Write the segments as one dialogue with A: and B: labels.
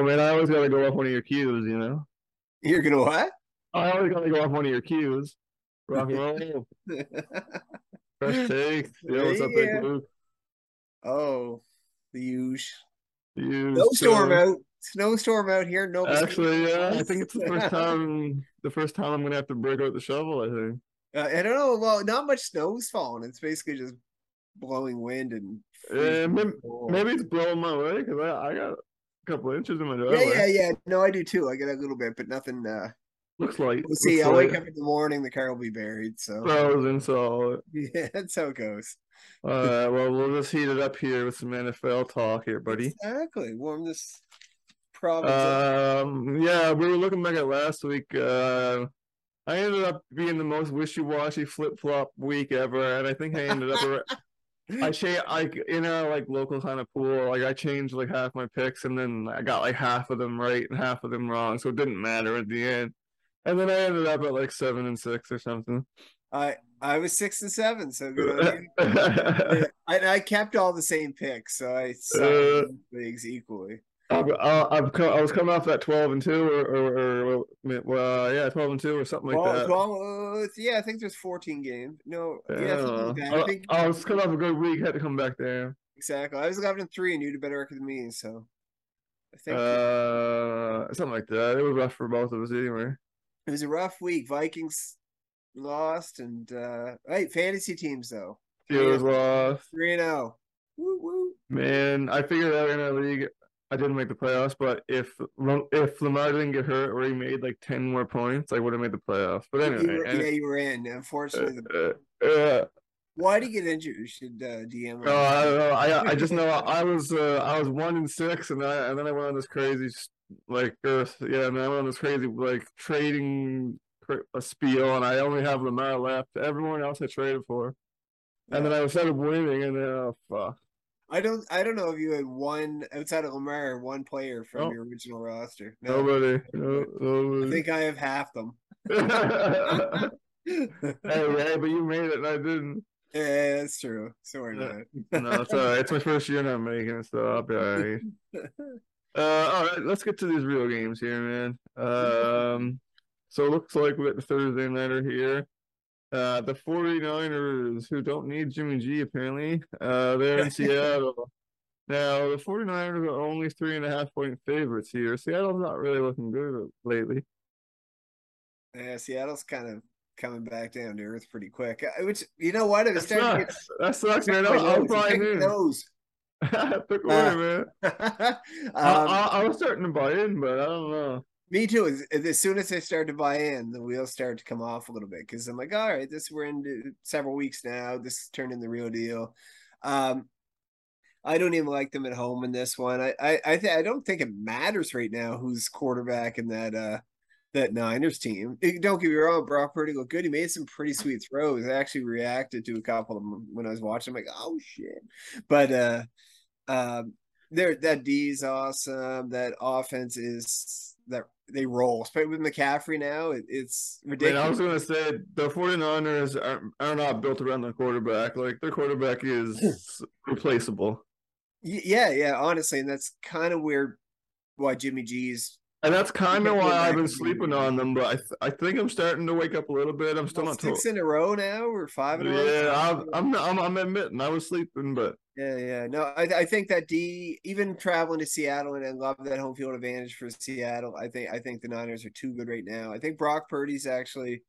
A: Man. I always gotta go off one of your cues, you know.
B: You're gonna what?
A: I always gotta go off one of your cues. Rock and roll. Fresh take. Yeah, what's up,
B: Yeah.
A: Big Luke?
B: oh, the huge
A: You
B: snowstorm
A: so-
B: out. Snowstorm out here. No.
A: Actually, yeah, I think it's the first time. The first time I'm gonna have to break out the shovel. I think.
B: Uh, I don't know. Well, not much snow's falling. It's basically just blowing wind and.
A: Yeah, maybe, maybe it's blowing my way because I, I got couple inches in my
B: door.
A: Yeah,
B: yeah, yeah. No, I do too. I get a little bit, but nothing. uh
A: Looks like.
B: We'll see. I'll wake up in the morning. The car will be buried. So
A: Frozen solid.
B: yeah, that's how it goes.
A: All right, well, we'll just heat it up here with some NFL talk here, buddy.
B: Exactly. Warm this province. up.
A: Um, yeah, we were looking back at last week. Uh, I ended up being the most wishy-washy flip-flop week ever, and I think I ended up. I changed like in our like local kind of pool. Like I changed like half my picks, and then I got like half of them right and half of them wrong, so it didn't matter at the end. And then I ended up at like seven and six or something.
B: I I was six and seven. So good I, I kept all the same picks, so I sucked
A: Uh,
B: in leagues equally.
A: I've, I- I've co- I was coming off that twelve and two, or, or, or well, yeah, twelve and two, or something like
B: Well,
A: that.
B: well, uh, yeah, I think there's 14 games. No, yeah, something like that. I
A: I,
B: think
A: I was coming off a good week, had to come back there.
B: exactly. I was 11 and three, and you had a better record than me, so I think
A: Uh, something like that. It was rough for both of us anyway.
B: it was a rough week. Vikings lost, and uh, hey, fantasy teams though,
A: Steelers lost.
B: three and zero. Woo woo.
A: Man, I figured out in our league, I didn't make the playoffs, but if if Lamar didn't get hurt or he made like ten more points, I would have made the playoffs. But
B: You
A: anyway,
B: were-
A: and-
B: yeah, you were in. Unfortunately, the,
A: uh, uh,
B: why did he get injured? You should uh, DM.
A: No, I don't know. I I just know I was uh, I was one in six, and I and then I went on this crazy like uh, yeah, and I went on this crazy like trading a spiel, and I only have Lamar left. Everyone else I traded for, and then I started winning, and then oh fuck.
B: I don't. I don't know if you had one outside of Lamar, one player from your original roster. No,
A: Nobody, no,
B: I think I have half them.
A: hey, but you made it, and I didn't.
B: Yeah, that's true. Sorry, man.
A: No, it's all right. It's my first year not making it, so I'll be all right. Uh, all right, let's get to these real games here, man. Um, so it looks like we got the Thursday nighter here. Uh, the 49ers, who don't need Jimmy G, apparently, uh, they're in Seattle. Now, the 49ers are only three and a half point favorites here. Seattle's not really looking good lately.
B: Yeah, Seattle's kind of coming back down to earth pretty quick. Uh, Which you know what? It was
A: That
B: starting to get
A: sucks. That sucks, man.
B: my
A: I, I was
B: nose. It
A: buying
B: picked
A: in.
B: my nose.
A: Took away,
B: Uh,
A: man. I,
B: um,
A: I, I was starting to buy in, but I don't know.
B: Me too. As, as soon as I started to buy in, the wheels started to come off a little bit because I'm like, all right, this we're into several weeks now. This turned in the real deal. Um, I don't even like them at home in this one. I I I, th- I don't think it matters right now who's quarterback in that uh that Niners team. Eh, Don't get me wrong, Brock Purdy looked good. He made some pretty sweet throws. I actually reacted to a couple of them when I was watching. I'm like, oh shit! But uh, um, there that D is awesome. That offense is that they roll. Especially with McCaffrey now, it, it's ridiculous.
A: Man, I was gonna say the 49ers are, are not built around their quarterback. Like their quarterback is replaceable.
B: Yeah, yeah, honestly, and that's kind of where why Jimmy G's
A: And that's kind of why I've been sleeping on them, but I, th- I think I'm starting to wake up a little bit. I'm still not told.
B: six in a row now or five in a row.
A: Yeah, I'm, I'm, I'm, I'm admitting I was sleeping, but
B: Yeah, yeah. No, I I think that D even traveling to Seattle and I love that home field advantage for Seattle. I think I think the Niners are too good right now. I think Brock Purdy's actually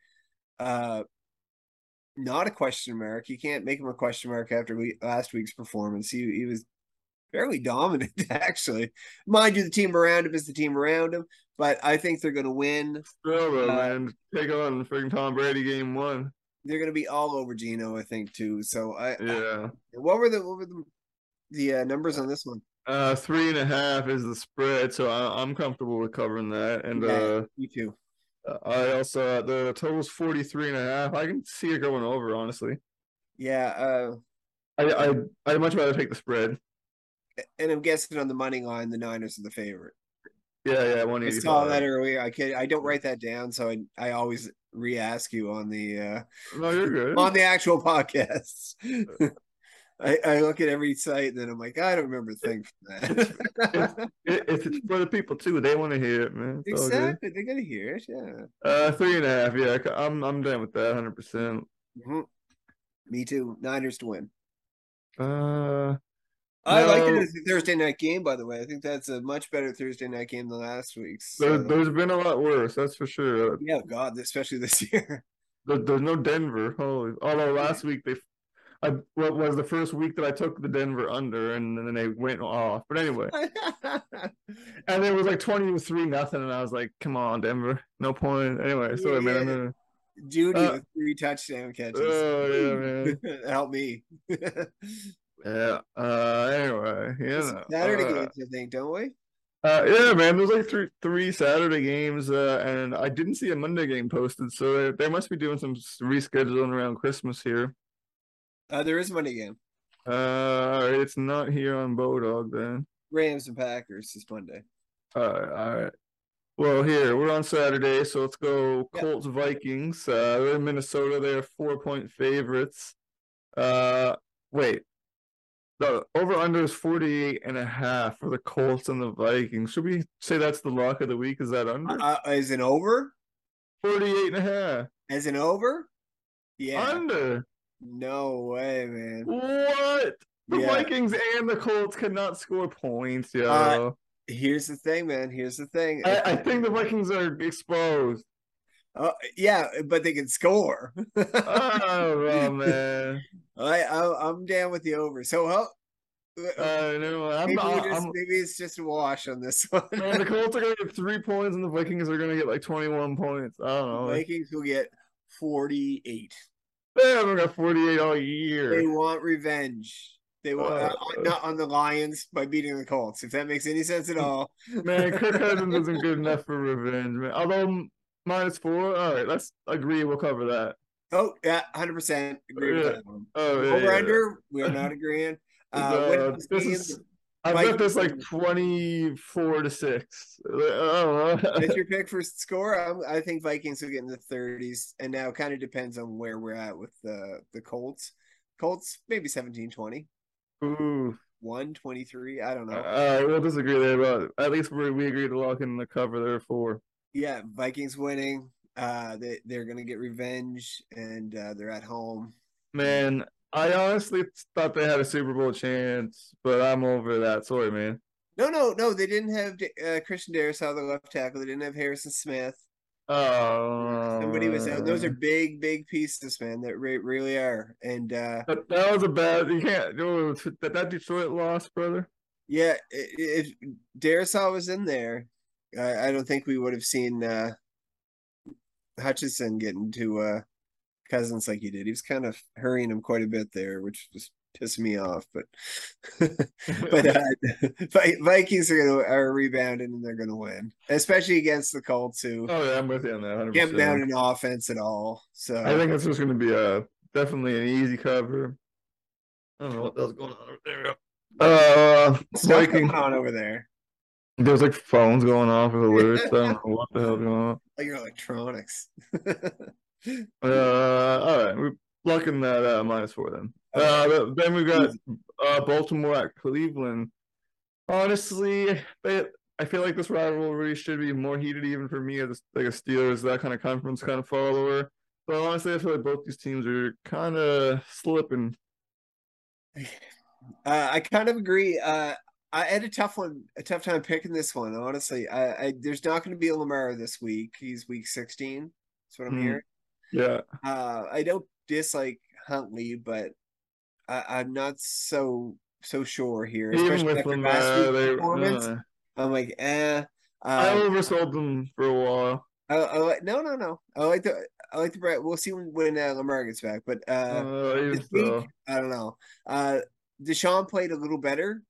B: uh not a question mark. You can't make him a question mark after we, last week's performance. He he was fairly dominant actually. Mind you, the team around him is the team around him, but I think they're going to win.
A: though,
B: Uh,
A: man, take on freaking Tom Brady game one.
B: They're going to be all over Geno, I think too. So I,
A: Yeah,
B: what were the what were the the uh, numbers on this one?
A: uh, three and a half is the spread, so I, I'm comfortable with covering that. And
B: Yeah.
A: uh,
B: You too.
A: I also the total's 43 and a half. I can see it going over, honestly.
B: Yeah, uh,
A: I I I'd much rather take the spread.
B: and I'm guessing on the money line, the Niners are the favorite.
A: Yeah, yeah,
B: I
A: 185.
B: saw that earlier. I can I don't write that down, so I I always re-ask you on the uh
A: No, you're good.
B: on the actual podcasts. I, I look at every site and then I'm like, I don't remember a thing from that.
A: It, it's it's for the people too. They want to hear it, man. It's
B: exactly. They gotta hear it. Yeah.
A: Uh, three and a half. Yeah, I'm I'm down with that. Hundred percent.
B: Mhm. Me too. Niners to win.
A: Uh,
B: I like it as a Thursday night game, by the way. I think that's a much better Thursday night game than last week's.
A: there,
B: So,
A: there's been a lot worse. That's for sure. Uh,
B: yeah, God, especially this year.
A: There, there's no Denver. Holy. Although last week they, I what was the first week that I took the Denver under, and then they went off. But anyway, and it was like twenty three nothing, and I was like, "Come on, Denver, no point." Anyway, sorry, man. I'm
B: Yeah. Jeudy
A: Uh,
B: with three touchdown catches.
A: Oh yeah, man.
B: Help me.
A: Yeah. Uh. Anyway, know.
B: Saturday
A: uh,
B: games, I think, don't we?
A: Uh, yeah, man. There's like three three Saturday games, uh, and I didn't see a Monday game posted, so they, they must be doing some rescheduling around Christmas here.
B: Uh, there is Monday game.
A: Uh, it's not here on Bodog then.
B: Rams and Packers this Monday.
A: All right, all right. Well, here we're on Saturday, so let's go
B: Yeah.
A: Colts Vikings. Uh, they're in Minnesota. They're four point favorites. Uh, wait. The over under is 48 and a half for the Colts and the Vikings. Should we say that's the lock of the week? Is that under?
B: Uh, is it over?
A: 48 and a half.
B: As an over? Yeah.
A: Under.
B: No way, man.
A: What? The
B: Yeah.
A: Vikings and the Colts cannot score points, yo.
B: Uh, Here's the thing, man. Here's the thing.
A: I, I think the Vikings are exposed.
B: Uh, yeah, but they can score.
A: Oh, well, man.
B: I, I I'm down with the over. So how?
A: Uh, no, I'm
B: maybe,
A: not.
B: just,
A: I'm,
B: maybe it's just a wash on this one.
A: man, the Colts are gonna get three points, and the Vikings are gonna get like 21 points. I don't know.
B: Vikings will get 48.
A: They haven't got 48 all year.
B: They want revenge. They want uh,
A: Uh,
B: not on the Lions by beating the Colts. If that makes any sense at all.
A: Man, Kirk Cousins isn't good enough for revenge, man. Although minus four, all right, let's agree. We'll cover that.
B: Oh yeah, hundred percent agree with
A: Yeah.
B: that one.
A: Oh, yeah,
B: Over
A: yeah.
B: under, we are not agreeing. Uh,
A: Uh, is- I've got this like 24 to six. I don't know.
B: That's your pick for score. I'm, I think Vikings will get in the 30s, and now it kind of depends on where we're at with the the Colts. Colts maybe 17 20,
A: Ooh.
B: 123. I don't know.
A: All right, we'll disagree there, but at least we we agreed to lock in the cover there for.
B: Yeah, Vikings winning. Uh, they they're gonna get revenge, and uh, they're at home.
A: Man, I honestly thought they had a Super Bowl chance, but I'm over that. Sorry, man.
B: No, no, no. They didn't have uh, Christian Darrisaw, the left tackle. They didn't have Harrison Smith.
A: Oh,
B: Somebody was out. Those are big, big pieces, man. That re- really are. And uh,
A: That, that was a bad. You can't that. That Detroit loss, brother.
B: yeah, if Darrisaw was in there, I, I don't think we would have seen uh, Hutchinson getting to uh, Cousins like he did. He was kind of hurrying him quite a bit there, which was pissing me off. But but uh, Vikings are gonna are rebounding and they're gonna win, especially against the Colts who
A: oh yeah, I'm with you on that. 100%.
B: can't mount an offense at all. So
A: I think it's just going to be a definitely an easy cover. I don't know what else going on over there. Uh, Viking.
B: on over there.
A: There's like phones going off with lyrics. I don't know what the hell going on.
B: Like your electronics.
A: Uh, all right, we're locking that uh, minus four then. Uh, th- then we've got uh Baltimore at Cleveland. Honestly, they, I feel like this rivalry should be more heated even for me as like a Steelers that kind of conference kind of follower. But honestly, I feel like both these teams are kind of slipping.
B: Uh, I kind of agree. Uh, I had a tough one, a tough time picking this one. Honestly, I, I there's not going to be a Lamar this week. He's week 16. That's what I'm
A: Hmm.
B: hearing.
A: Yeah,
B: Uh, I don't dislike Huntley, but I, I'm not so so sure here.
A: even
B: Especially
A: with
B: last
A: uh,
B: performance.
A: uh,
B: I'm like, eh.
A: I
B: Uh,
A: oversold them for a while.
B: I, I like no, no, no. I like the I like the Brett. We'll see when, when uh, Lamar gets back, but uh,
A: Uh,
B: this week. I don't know. Uh, Deshaun played a little better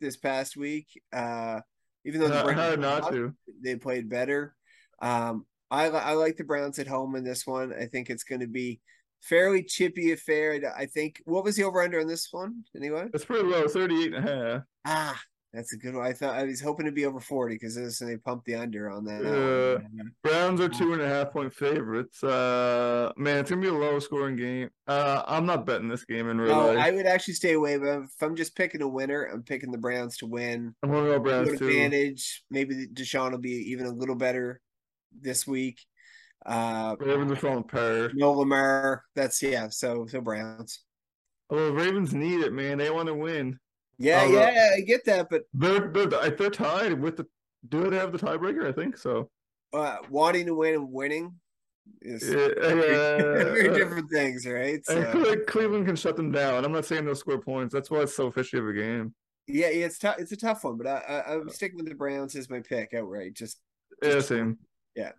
B: this past week. Uh, even though the Browns
A: not to.
B: they played better. Um, I I like the Browns at home in this one. I think it's going to be fairly chippy affair. I think what was the over under on this one anyway?
A: It's pretty low, 38 and a half.
B: Ah, That's a good one. I thought I was hoping to be over 40 because they pumped the under on that.
A: Uh, Browns are two and a half point favorites. Uh, man, it's gonna be a low scoring game. Uh, I'm not betting this game in real
B: no,
A: life.
B: I would actually stay away. But if I'm just picking a winner, I'm picking the Browns to win.
A: I'm gonna go Browns
B: Good
A: too.
B: advantage. Maybe Deshaun will be even a little better this week. Uh,
A: Ravens are falling apart.
B: no Lamar. That's yeah. So so Browns.
A: Well, the Ravens need it, man. They want to win.
B: Yeah,
A: Oh,
B: yeah, I get that, but
A: They're they're they're tied with the. Do they have the tiebreaker? I think so.
B: uh, wanting to win and winning is
A: Yeah,
B: very
A: yeah.
B: different things, right? So,
A: Cle- Cleveland can shut them down. I'm not saying they'll score points. That's why it's so fishy of a game.
B: yeah, yeah, it's tough. It's a tough one, but I, I I'm sticking with the Browns as my pick outright. Just
A: Yeah, same.
B: yeah.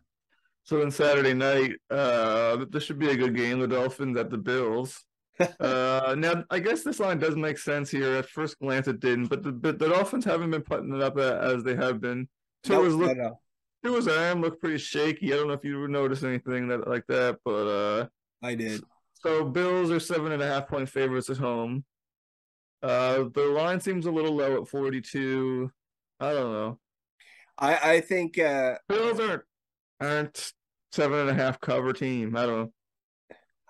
A: So then Saturday night, uh, this should be a good game. The Dolphins at the Bills. Uh, now I guess this line does make sense here. At first glance, it didn't, but the but the Dolphins haven't been putting it up as they have been. Tua's
B: Nope,
A: look
B: no, no,
A: Tua's arm looked pretty shaky. I don't know if you noticed anything that like that, but uh,
B: I did.
A: so Bills are seven and a half point favorites at home. Uh, the line seems a little low at 42. I don't know.
B: I I think uh
A: Bills aren't aren't seven and a half cover team. I don't know.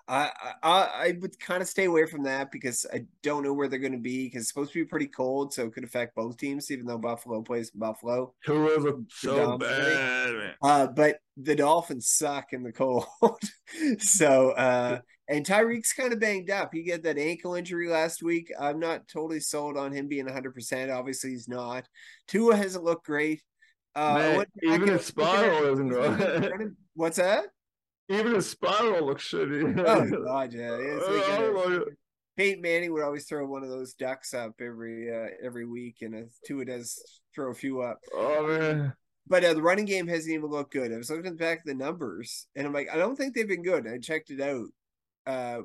B: I I I would kind of stay away from that because I don't know where they're going to be because it's supposed to be pretty cold, so it could affect both teams. Even though Buffalo plays Buffalo,
A: looked so bad, man.
B: uh, but the Dolphins suck in the cold. so uh, and Tyreek's kind of banged up. He got that ankle injury last week. I'm not totally sold on him being 100. percent Obviously, he's not. Tua hasn't looked great. Uh,
A: Man, even his
B: I was looking at-
A: spiral isn't
B: I was looking at
A: right.
B: running- What's that?
A: Even his spiral looks shitty.
B: Oh God, yeah. It's like, uh. Peyton Manning would always throw one of those ducks up every uh, every week, and uh, Tua does throw a few up.
A: Oh man.
B: But uh, the running game hasn't even looked good. I was looking back at the numbers, and I'm like, I don't think they've been good. I checked it out. Uh,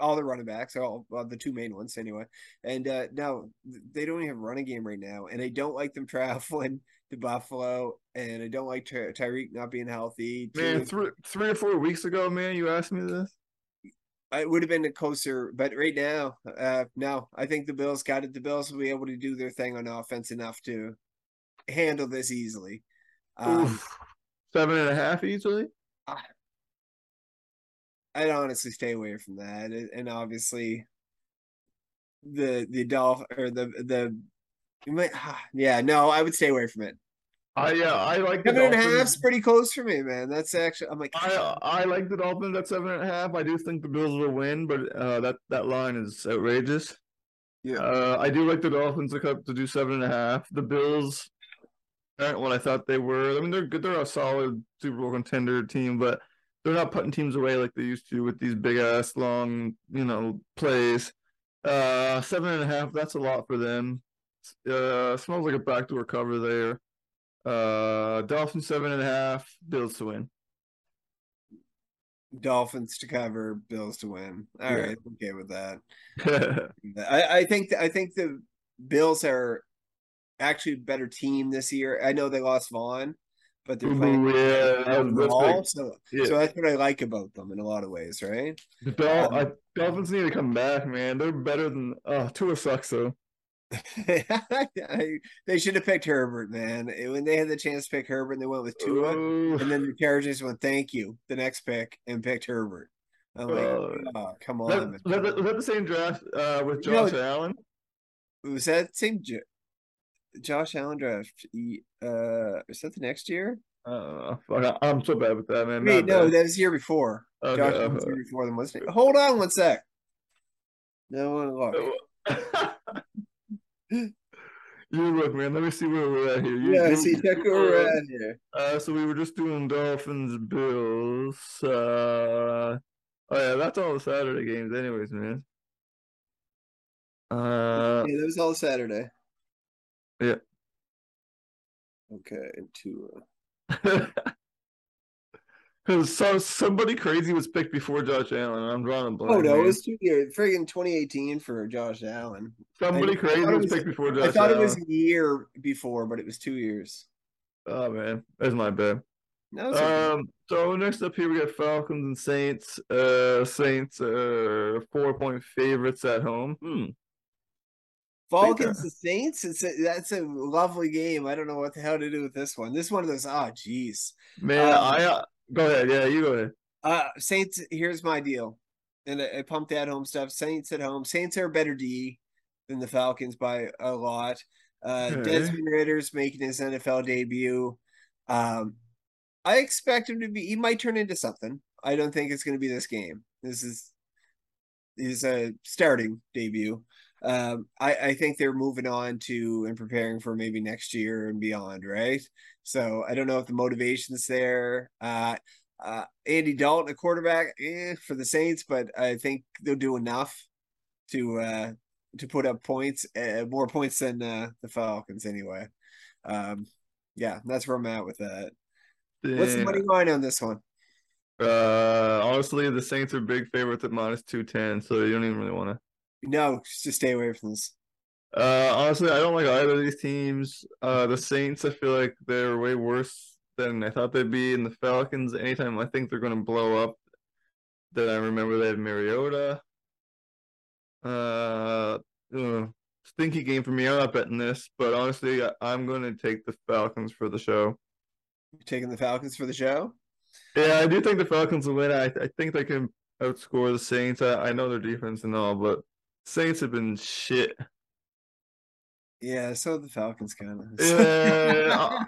B: all the running backs, all well, the two main ones anyway. And uh, no, they don't even have a running game right now, and I don't like them traveling to Buffalo, and I don't like Ty- Tyreek not being healthy.
A: Man, three three or four weeks ago, man, you asked me this.
B: it would have been a closer, but right now, uh, no, I think the Bills got it. The Bills will be able to do their thing on offense enough to handle this easily. Um,
A: Oof. Seven and a half easily.
B: I'd honestly stay away from that, and obviously, the the Dolph or the the, you might, yeah, no, I would stay away from it.
A: I yeah, I like the
B: Seven and a half's pretty close for me, man. That's actually, I'm like,
A: I I like the Dolphins at seven and a half. I do think the Bills will win, but uh, that that line is outrageous.
B: Yeah.
A: Uh, I do like the Dolphins to cut to do seven and a half. The Bills aren't what I thought they were. I mean, they're good. They're a solid Super Bowl contender team, but they're not putting teams away like they used to with these big ass long, you know, plays. Uh, seven and a half. That's a lot for them. Uh, smells like a backdoor cover there. Uh, Dolphins seven and a half. Bills to win.
B: Dolphins to cover, Bills to win. All
A: Yeah.
B: right, okay with that. I, I think I think the Bills are actually a better team this year. I know they lost Von, but they're playing
A: Ooh, yeah,
B: overall, so
A: Yeah.
B: so that's what I like about them in a lot of ways, right?
A: The Dol-
B: Um,
A: I, Dolphins need to come back, man. They're better than uh Tua sucks though.
B: They should have picked Herbert, man. When they had the chance to pick Herbert, they went with Tua,
A: Ooh.
B: and then the Chargers went, "Thank you," the next pick, and picked Herbert. I'm like,
A: Uh,
B: oh, come on,
A: was, that, that the same draft uh with
B: You know,
A: Josh Allen?
B: Was that same Jo- Josh Allen draft? Uh, is that the next year?
A: Uh, fuck, I'm so bad with that, man.
B: Wait, no,
A: bad.
B: that was the year before.
A: Okay,
B: Josh Allen was the year before them, wasn't it? Hold on one sec. No one look.
A: you look, man. Let me see where we're at here. You,
B: Yeah,
A: you-
B: see, check where we're
A: were-
B: at here.
A: Uh, so we were just doing Dolphins, Bills. Uh, oh yeah, that's all the Saturday games, anyways, man. Uh,
B: yeah, that was all Saturday.
A: Yeah.
B: Okay, two.
A: because so somebody crazy was picked before Josh Allen. I'm drawing a blank.
B: Oh no, it was two years. Friggin' 2018 for Josh Allen.
A: somebody
B: I
A: crazy
B: it
A: was
B: was-
A: picked before Josh Allen.
B: I thought
A: Allen.
B: it was a year before, but it was two years.
A: Oh man, that's my bad.
B: No, it's okay.
A: Um, so next up here we got Falcons and Saints. Uh, Saints uh four point favorites at home. Hmm.
B: Falcons the Saints. It's a, that's a lovely game. I don't know what the hell to do with this one. This is one of those. Oh, jeez.
A: Man, um, I uh, go ahead. Yeah, you go ahead.
B: Uh, Saints. Here's my deal, and I, I pumped that home stuff. Saints at home. Saints are better D than the Falcons by a lot. Uh, okay. Desmond Ridder's making his NFL debut. Um, I expect him to be. He might turn into something. I don't think it's going to be this game. This is his a starting debut. Um, I, I think they're moving on to and preparing for maybe next year and beyond, right? So I don't know if the motivation's there. Uh, uh, Andy Dalton, a quarterback, eh, for the Saints, but I think they'll do enough to uh, to put up points, uh, more points than uh, the Falcons anyway. Um, yeah, that's where I'm at with that. Yeah. What's the money line on this one?
A: Uh, honestly, the Saints are big favorites at minus two ten, so you don't even really want to.
B: No, just stay away from this.
A: Uh, honestly, I don't like either of these teams. Uh, the Saints, I feel like they're way worse than I thought they'd be. And the Falcons, anytime I think they're going to blow up, then I remember they had Mariota. Uh, uh, stinky game for me. I'm not betting this, but honestly, I, am going to take the Falcons for the show.
B: You're taking the Falcons for the show?
A: Yeah, I do think the Falcons will win. I, I think they can outscore the Saints. I, I know their defense and all, but Saints have been shit.
B: Yeah, so the Falcons kind of.
A: yeah,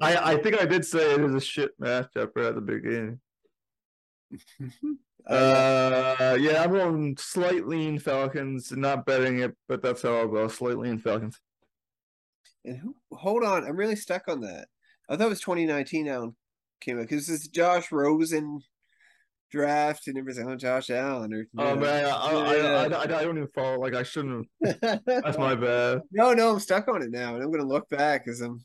A: I I think I did say it was a shit matchup right at the beginning. uh, yeah, I'm going slightly in Falcons, not betting it, but that's how I'll go. Slightly in Falcons.
B: And who, hold on, I'm really stuck on that. I thought it was 2019 now came out because this is Josh Rosen draft and everything on Josh Allen or
A: oh man, I, I, I, I, I don't even follow. Like I shouldn't. That's my bad.
B: No, no, I'm stuck on it now, and I'm gonna look back because I'm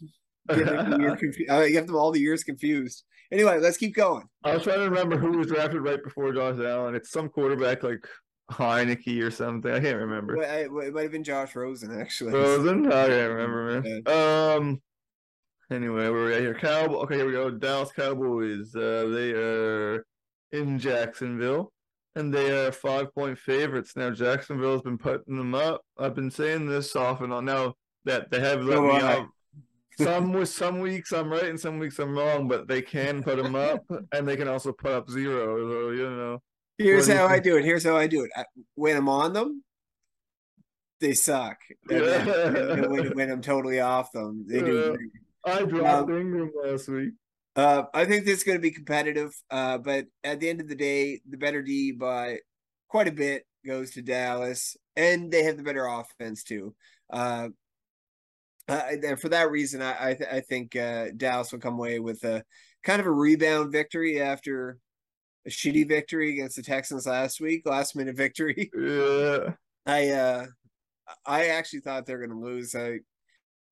B: getting confu- I get them all the years confused. Anyway, let's keep going.
A: I was trying to remember who was drafted right before Josh Allen. It's some quarterback like Heinicke or something. I can't remember.
B: Well, it might have been Josh Rosen actually.
A: Rosen? I can't remember, man. Yeah. Um. Anyway, where are we at here? Cowboy. Okay, here we go. Dallas Cowboys. Uh, they are in Jacksonville, and they are five point favorites. Now, Jacksonville has been putting them up. I've been saying this off and on now that they have let me out. Some with some weeks I'm right and some weeks I'm wrong, but they can put them up and they can also put up zero. So, you know.
B: Here's how I do it. Here's how I do it. when I'm on them, they suck. Yeah. when, when, I'm totally off them, they do.
A: I dropped um, Ingram last week.
B: Uh, I think this is going to be competitive, uh, but at the end of the day, the better D by quite a bit goes to Dallas, and they have the better offense too. Uh, uh, for that reason, I I, th- I think uh, Dallas will come away with a kind of a rebound victory after a shitty victory against the Texans last week, last minute victory.
A: Yeah,
B: I uh, I actually thought they're going to lose. I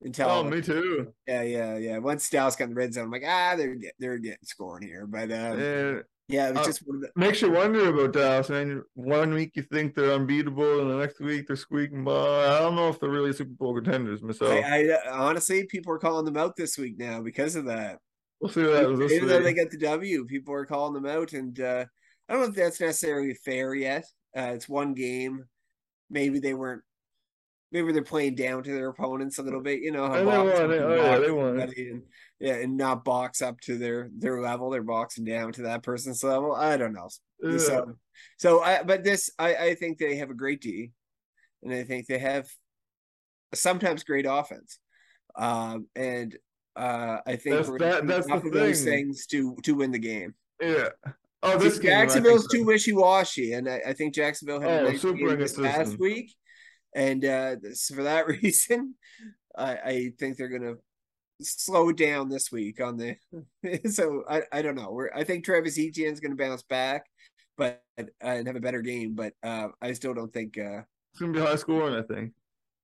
A: until oh, me too.
B: Yeah, yeah, yeah. Once Dallas got in the red zone, I'm like, ah, they're they're getting scoring here. But um, yeah, yeah, it was uh, just the-
A: makes you wonder about Dallas. Man, one week you think they're unbeatable, and the next week they're squeaking by. I don't know if they're really Super Bowl contenders myself. I,
B: I honestly, people are calling them out this week now because of that.
A: We'll see what happens.
B: Even though they get the W, people are calling them out, and uh, I don't know if that's necessarily fair yet. Uh, it's one game. Maybe they weren't maybe they're playing down to their opponents a little bit, you know.
A: How they want it. Oh, yeah, they want it.
B: And, yeah, and not box up to their their level. They're boxing down to that person's level. I don't know. Yeah. So, so I but this I I think they have a great D, and I think they have sometimes great offense, um, and uh, I think
A: that's, that, that's enough of
B: those things to to win the game.
A: Yeah. Oh, this
B: Jacksonville's game, too wishy washy, and I, I, think Jacksonville had oh, a nice game this past week and uh, for that reason, I, I think they're going to slow down this week on the. so I, I don't know. We're, I think Travis Etienne is going to bounce back, but uh, and have a better game. But uh, I still don't think uh,
A: it's going to be high scoring. I think.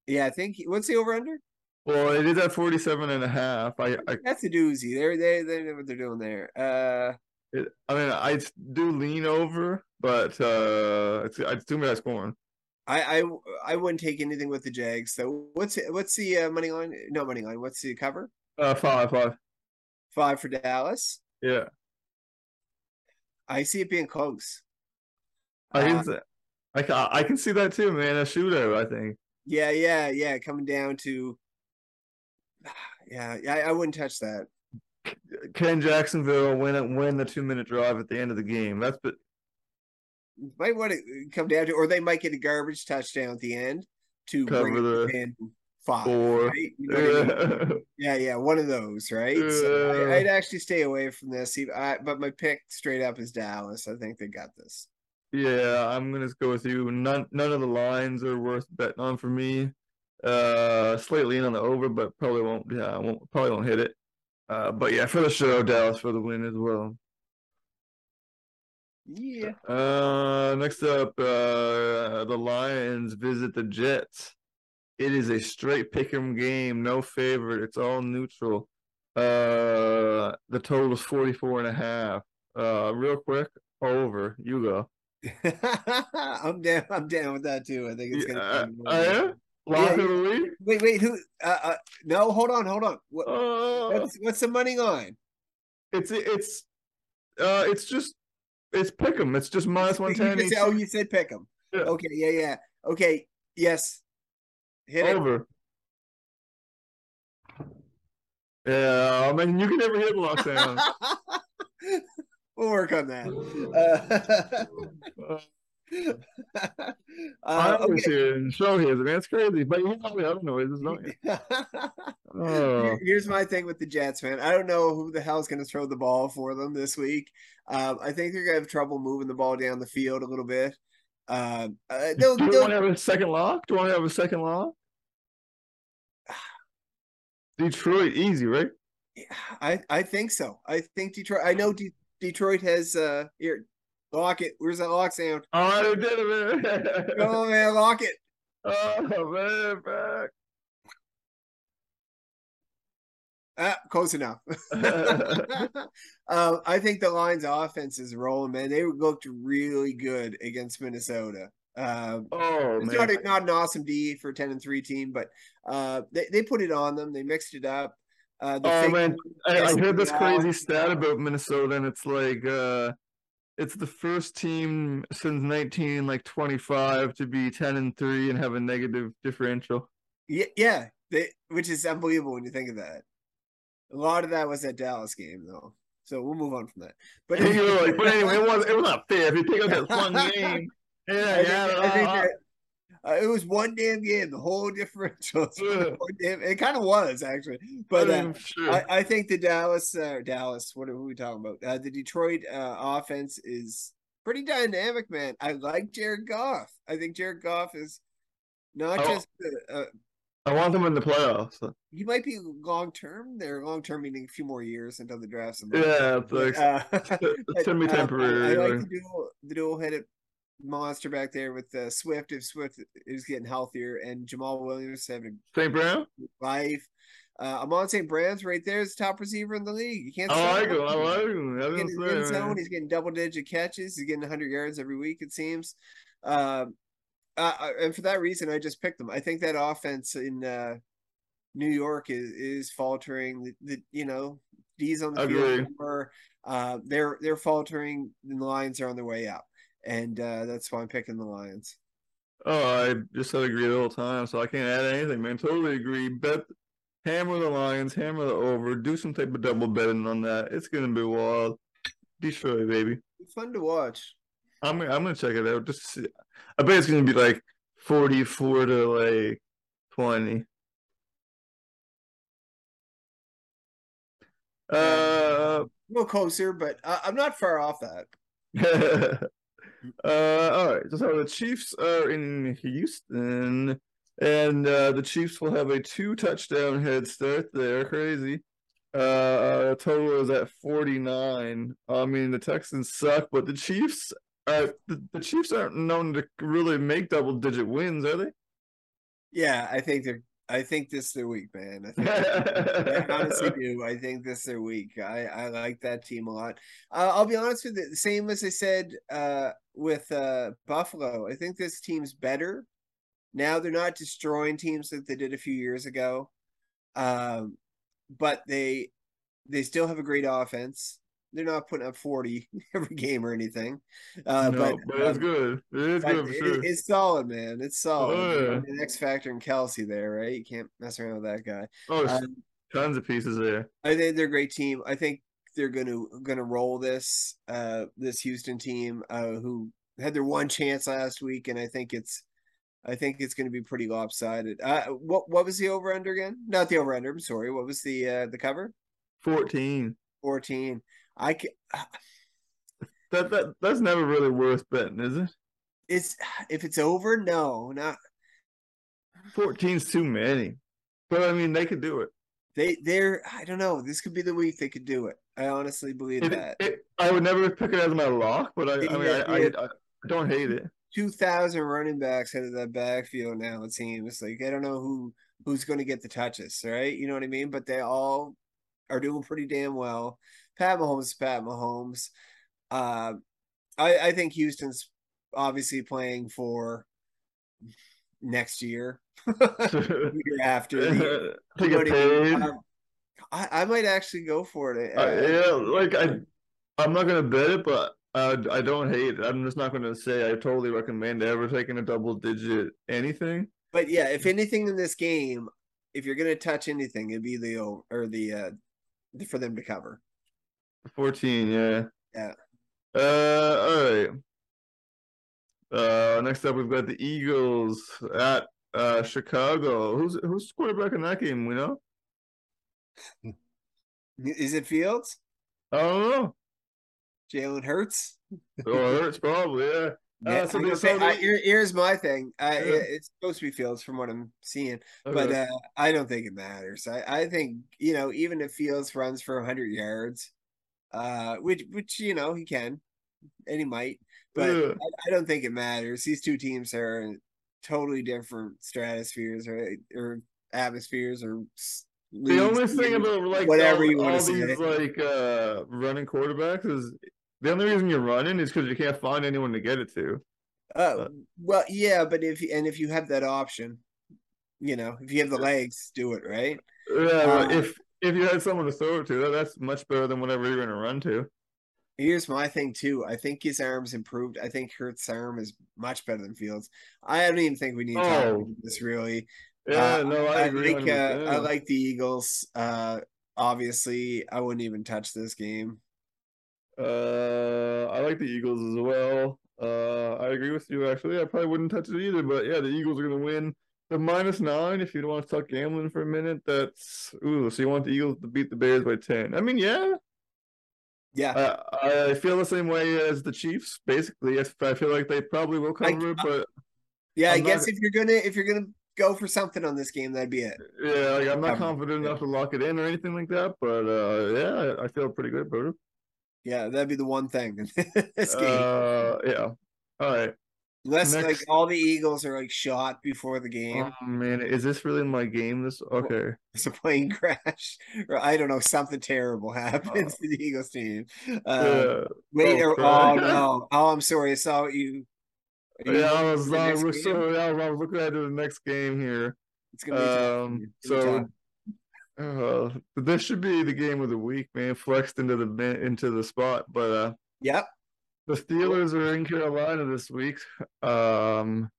B: Yeah, I think. What's the over under?
A: Well, it is at 47 and a half. I, I
B: that's a doozy. They're they they know what they're doing there. Uh,
A: it, I mean, I do lean over, but uh, it's it's too much scoring.
B: I, I I wouldn't take anything with the Jags. So what's what's the uh, money line? No money line. What's the cover?
A: Uh, five, five,
B: five for Dallas.
A: Yeah,
B: I see it being close.
A: I can, um, I can, I can see that too, man. A shootout, I think.
B: Yeah, yeah, yeah. Coming down to yeah, I, I wouldn't touch that.
A: Can Jacksonville win it win the two minute drive at the end of the game? That's but
B: might want to come down to, or they might get a garbage touchdown at the end to
A: Cover
B: bring
A: the
B: in five.
A: four.
B: Right? You know what I mean?
A: Yeah.
B: Yeah, yeah, one of those, right? So
A: Yeah.
B: I, I'd actually stay away from this. I, but my pick straight up is Dallas. I think they got this.
A: Yeah, I'm gonna go with you. None none of the lines are worth betting on for me. Uh, slightly in on the over, but probably won't. Yeah, I won't probably won't hit it. Uh, but yeah, for the show, Dallas for the win as well.
B: Yeah.
A: Uh, next up, uh, the Lions visit the Jets. It is a straight pick'em game, no favorite. It's all neutral. Uh, the total is 44 and a half. Uh, real quick, over. You go.
B: I'm down. I'm down with that too. I think it's gonna. Be
A: uh, yeah? Lock
B: Yeah,
A: of the week?
B: Wait, wait. Who? Uh, uh, no, hold on, hold on. What,
A: Uh,
B: what's what's the money line?
A: it's it's uh it's just it's pick'em. It's just minus one ten.
B: oh, you said pick 'em.
A: Yeah.
B: Okay, yeah, yeah. Okay, yes. Hit it.
A: over. Yeah, I mean you can never hit lockdown.
B: we'll work on that. Uh,
A: I
B: uh,
A: was here and show his man. It's crazy, but you know noises, don't you?
B: okay.
A: Oh,
B: Here's my thing with the Jets, man. I don't know who the hell's going to throw the ball for them this week. Um, I think they're going to have trouble moving the ball down the field a little bit. Um, uh, they'll,
A: do you want to have a second lock? Do you want to have a second lock? Detroit, easy, right?
B: Yeah, I I think so. I think Detroit. I know De- Detroit has uh here. Lock it. Where's that lock sound?
A: Right, I did it, man.
B: Come on, man. Lock it.
A: oh man, back.
B: Ah, close enough. um, I think the Lions' offense is rolling, man. They looked really good against Minnesota. Um,
A: oh
B: it's
A: man,
B: not, not an awesome D for a 10 and 3 team, but uh, they, they put it on them. They mixed it up. Uh,
A: Oh, man. I, I heard this
B: yeah.
A: crazy stat about Minnesota, and it's like uh, it's the first team since nineteen like twenty five to be ten and three and have a negative differential.
B: Yeah, yeah they, which is unbelievable when you think of that. A lot of that was that Dallas game, though. So we'll move on from that. But
A: like, but anyway, it was it was not fair. If you take out that one game, yeah,
B: I think,
A: yeah,
B: I think
A: uh,
B: that, uh, it was one damn game. The whole differential.
A: Yeah.
B: damn- it kind of was actually, but uh,
A: sure.
B: I, I think the Dallas, uh, Dallas. What are we talking about? Uh, the Detroit uh, offense is pretty dynamic, man. I like Jared Goff. I think Jared Goff is not
A: Oh.
B: just
A: I want them in the playoffs.
B: he might be long term. They're long term, meaning a few more years until the draft's. in
A: Yeah, it's like
B: uh,
A: it's gonna be temporary.
B: I, I like
A: like-
B: the dual, the dual headed monster back there with uh, Swift. If Swift is getting healthier, and Jamaal Williams having
A: St. Brown.
B: life. Uh, Amon St. Brown's right there is the top receiver in the league. You can't.
A: I like him. I like him. I
B: He's getting
A: gonna
B: in the
A: say,
B: zone. He's getting double digit catches. He's getting 100 yards every week. It seems. Um, uh, uh, and for that reason, I just picked them. I think that offense in uh, New York is is faltering. The, the you know D's on the
A: Agree.
B: field more. Uh, they're they're faltering. And the Lions are on their way out, and uh, that's why I'm picking the Lions.
A: Oh, I just said agree the whole time, so I can't add anything, man. Totally agree. Bet hammer the Lions, hammer the over, do some type of double betting on that. It's gonna be wild. Detroit, baby.
B: It's fun to watch.
A: I'm I'm gonna check it out just to see. I bet it's gonna be like 44 to like 20. Uh,
B: A little closer, but uh, I'm not far off that.
A: uh, all right. So the Chiefs are in Houston, and uh, the Chiefs will have a two touchdown head start there. Crazy. Uh, total is at 49. I mean, the Texans suck, but the Chiefs are the, the Chiefs aren't known to really make double digit wins, are they?
B: Yeah, I think they're. I think this is their week, man. I think I honestly do. I think this is their week. I, I like that team a lot. Uh, I'll be honest with you. The same as I said uh, with uh, Buffalo. I think this team's better. Now they're not destroying teams like they did a few years ago, um, but they they still have a great offense. They're not putting up 40 every game or anything. Uh,
A: no,
B: but,
A: but it's
B: um,
A: good. It is good
B: it-
A: sure.
B: it's solid, man. It's solid.
A: Oh, yeah.
B: An X Factor and Kelce there, right? You can't mess around with that guy.
A: oh,
B: Um,
A: tons of pieces there.
B: I think they're a great team. I think they're gonna gonna roll this uh this Houston team uh who had their one chance last week, and I think it's I think it's gonna be pretty lopsided. Uh what what was the over under again? Not the over under, I'm sorry. What was the uh the cover?
A: 14.
B: 14. I can
A: That that that's never really worth betting, is it?
B: it's if it's over, no, not
A: 14's too many. But I mean, they could do it.
B: they they're I don't know. This could be the week they could do it. I honestly believe
A: It-
B: that.
A: it- I would never pick it as my lock, but I, I mean, I. I, I don't hate it.
B: two thousand running backs out of that backfield now. It seems like I don't know who who's going to get the touches, right? You know what I mean? But they all are doing pretty damn well. Pat Mahomes, Pat Mahomes. Uh, I I think Houston's obviously playing for next year, year after.
A: to get
B: I
A: paid.
B: I, I might actually go for it.
A: I-
B: I-
A: yeah, like I, I'm not gonna bet it, but I, I don't hate it. I'm just not gonna say I totally recommend ever taking a double digit anything.
B: But yeah, if anything in this game, if you're gonna touch anything, it'd be the or the uh for them to cover.
A: 14, yeah.
B: Yeah.
A: Uh, all right. Uh, next up we've got the Eagles at uh Chicago. Who's who's quarterback in that game? We know.
B: Is it Fields?
A: I don't know.
B: Jalen Hurts?
A: Oh, Hurts probably yeah.
B: Yeah,
A: so
B: I'm
A: they-
B: say- I- here- here's my thing. I,
A: Yeah.
B: It's supposed to be Fields from what I'm seeing, but uh, I don't think it matters. I, I think you know even if Fields runs for 100 yards, uh, which which you know he can, and he might, but I, I don't think it matters. These two teams are in totally different stratospheres or or atmospheres or
A: The only thing about like
B: whatever
A: all,
B: you wanna
A: all
B: say.
A: these like uh running quarterbacks is the only reason you're running is because you can't find anyone to get it to.
B: Uh, well, yeah, but if and if you have that option, you know, if you have the legs, do it right.
A: Yeah,
B: Uh,
A: if if you had someone to throw it to, that, that's much better than whatever you're gonna run to.
B: Here's my thing too. I think his arm's improved. I think Hurt's arm is much better than Fields. I don't even think we need to talk
A: Oh.
B: about this really.
A: Yeah,
B: Uh,
A: no, I, agree.
B: like uh, I like the Eagles. Uh, obviously, I wouldn't even touch this game.
A: Uh, I like the Eagles as well. Uh, I agree with you actually. I probably wouldn't touch it either, but yeah, the Eagles are gonna win. The minus nine, if you don't want to talk gambling for a minute, that's ooh. So you want the Eagles to beat the Bears by ten? I mean, yeah,
B: Yeah,
A: I I feel the same way as the Chiefs. Basically, I I feel like they probably will
B: I-
A: cover it, but
B: yeah. I
A: I'm not-
B: guess if you're gonna if you're gonna go for something on this game, that'd be it.
A: yeah, like I'm not
B: Um,
A: confident
B: yeah.
A: enough to lock it in or anything like that. But uh, yeah, I, I feel pretty good about it.
B: Yeah, that'd be the one thing in this game.
A: Uh, yeah. All right.
B: Unless like all the Eagles are like shot before the game.
A: Oh man, is this really my game? This okay?
B: It's a plane crash, or I don't know, something terrible happens to the Eagles team. Uh,
A: yeah.
B: wait,
A: oh,
B: oh no, oh I'm sorry, I saw you. you
A: Yeah, I was, I was
B: game?
A: so I was looking at the next game here.
B: It's gonna be.
A: Um,
B: It's
A: so uh, this should be the game of the week, man. Flexed into the into the spot, but uh,
B: yep,
A: the Steelers are in Carolina this week. Um,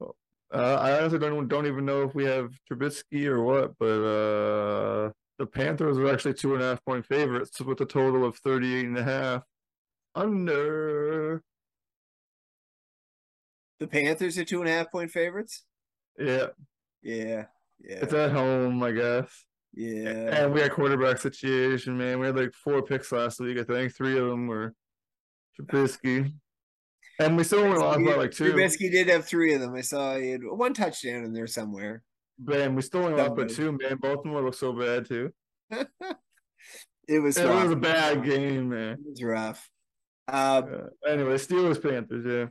A: uh, I honestly don't don't even know if we have Trubisky or what, but uh, the Panthers are actually two and a half point favorites with a total of 38 and a half. Under,
B: the Panthers are two and a half point favorites.
A: yeah,
B: Yeah, yeah,
A: it's at home, I guess.
B: yeah.
A: And we had quarterback situation, man. We had like four picks last week. I think three of them were Trubisky, and we still only lost by like two.
B: Trubisky did have three of them. I saw he had one touchdown in there somewhere.
A: Man, we still only lost by two. Man, Baltimore looked so bad too.
B: It was
A: It
B: rough.
A: was a bad game, man.
B: It was rough. Uh,
A: Uh, anyway, Steelers Panthers, yeah,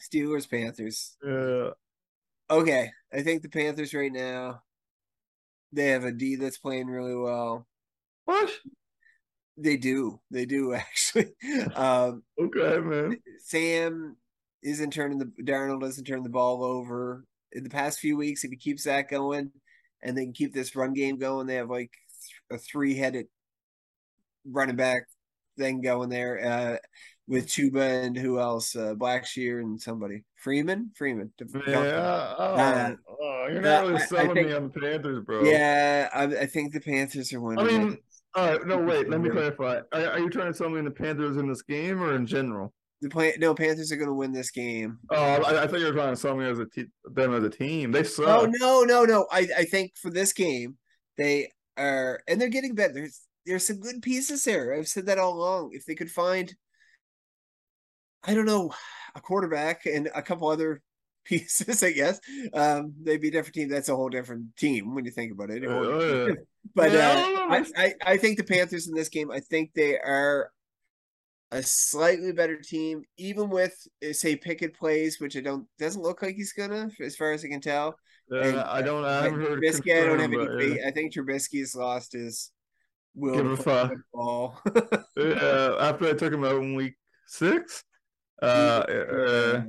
B: Steelers Panthers.
A: yeah.
B: Okay, I think the Panthers right now they have a D that's playing really well.
A: What?
B: They do, they do actually. Um,
A: Okay, man.
B: Sam isn't turning the Darnold doesn't turn the ball over in the past few weeks. If he keeps that going, and they can keep this run game going, they have like a three-headed running back thing going there uh, with Chuba and who else? Uh, Blackshear and somebody. Freeman? Freeman.
A: Yeah. Oh, uh, oh you're not really selling think, me on the Panthers, bro.
B: Yeah, I, I, think the Panthers are winning.
A: I mean, all right, no, wait, let me clarify. Are, are, you trying to tell me the Panthers in this game or in general?
B: The play, no Panthers are going to win this game.
A: Oh, I, I, thought you were trying to sell me as a te- them as a team. They suck.
B: Oh no, no, no. I, I think for this game they are, and they're getting better. There's there's some good pieces there. I've said that all along. If they could find, I don't know, a quarterback and a couple other pieces, I guess, um, they'd be a different team. That's a whole different team when you think about it. Uh, but uh, I, I, I think the Panthers in this game, I think they are a slightly better team, even with uh, say Pickett plays, which I don't doesn't look like he's gonna, as far as I can tell.
A: Yeah, and, I don't. I haven't heard.
B: Trubisky, I don't have any faith. Yeah. I think Trubisky's lost his will Give to play football.
A: yeah, after I took him out in week six. Uh, uh,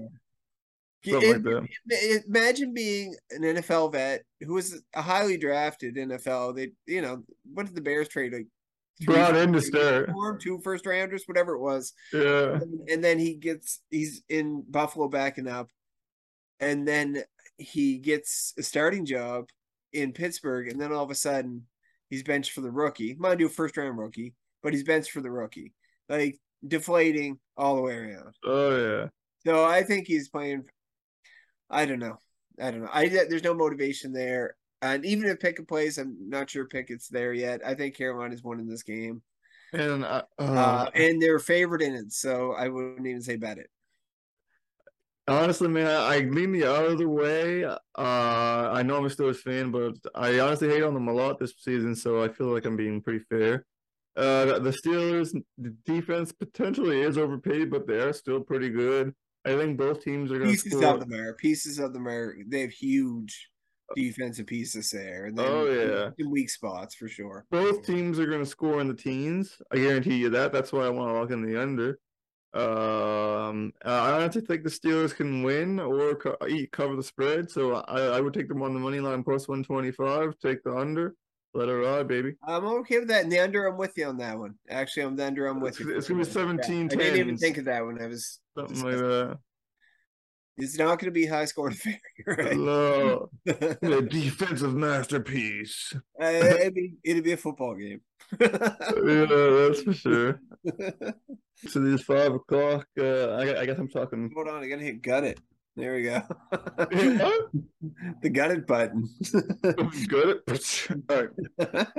B: it, like imagine being an NFL vet who was a highly drafted NFL. They, you know, what did the Bears trade like
A: brought in to start
B: two first rounders, whatever it was.
A: Yeah.
B: And, and, then he gets he's in Buffalo backing up, and then he gets a starting job in Pittsburgh, and then all of a sudden he's benched for the rookie. Mind you, first round rookie, but he's benched for the rookie. Like deflating all the way around.
A: Oh yeah.
B: So I think he's playing. I don't know. I don't know. I there's no motivation there. And even if Pickett plays, I'm not sure Pickett's there yet. I think Carolina's winning this game.
A: And uh,
B: uh, and they're favored in it, so I wouldn't even say bet it.
A: Honestly, man, I, I lean the other way. Uh, I know I'm a Steelers fan, but I honestly hate on them a lot this season, so I feel like I'm being pretty fair. Uh, the Steelers' defense potentially is overpaid, but they are still pretty good. I think both teams are going to
B: pieces score. of them are pieces of them are they have huge defensive pieces there. And
A: oh yeah,
B: weak spots for sure.
A: Both teams are going to score in the teens. I guarantee you that. That's why I want to lock in the under. Um, I honestly think the Steelers can win or co- cover the spread. So I, I would take them on the money line plus one twenty five. Take the under. Let it ride, baby.
B: I'm okay with that. And the under, I'm with you on that one. Actually, I'm the under. I'm with
A: it's,
B: you.
A: It's gonna be 17
B: I didn't even think of that when I was
A: something like that.
B: It's not going to be high scoring affair. Right?
A: No, a defensive masterpiece.
B: Uh, it'd be it'd be a football game.
A: yeah, that's for sure. so these five o'clock. Uh, I, I guess I'm talking.
B: Hold on, I gotta hit gut it. There we go. the gutted button.
A: Good. All right.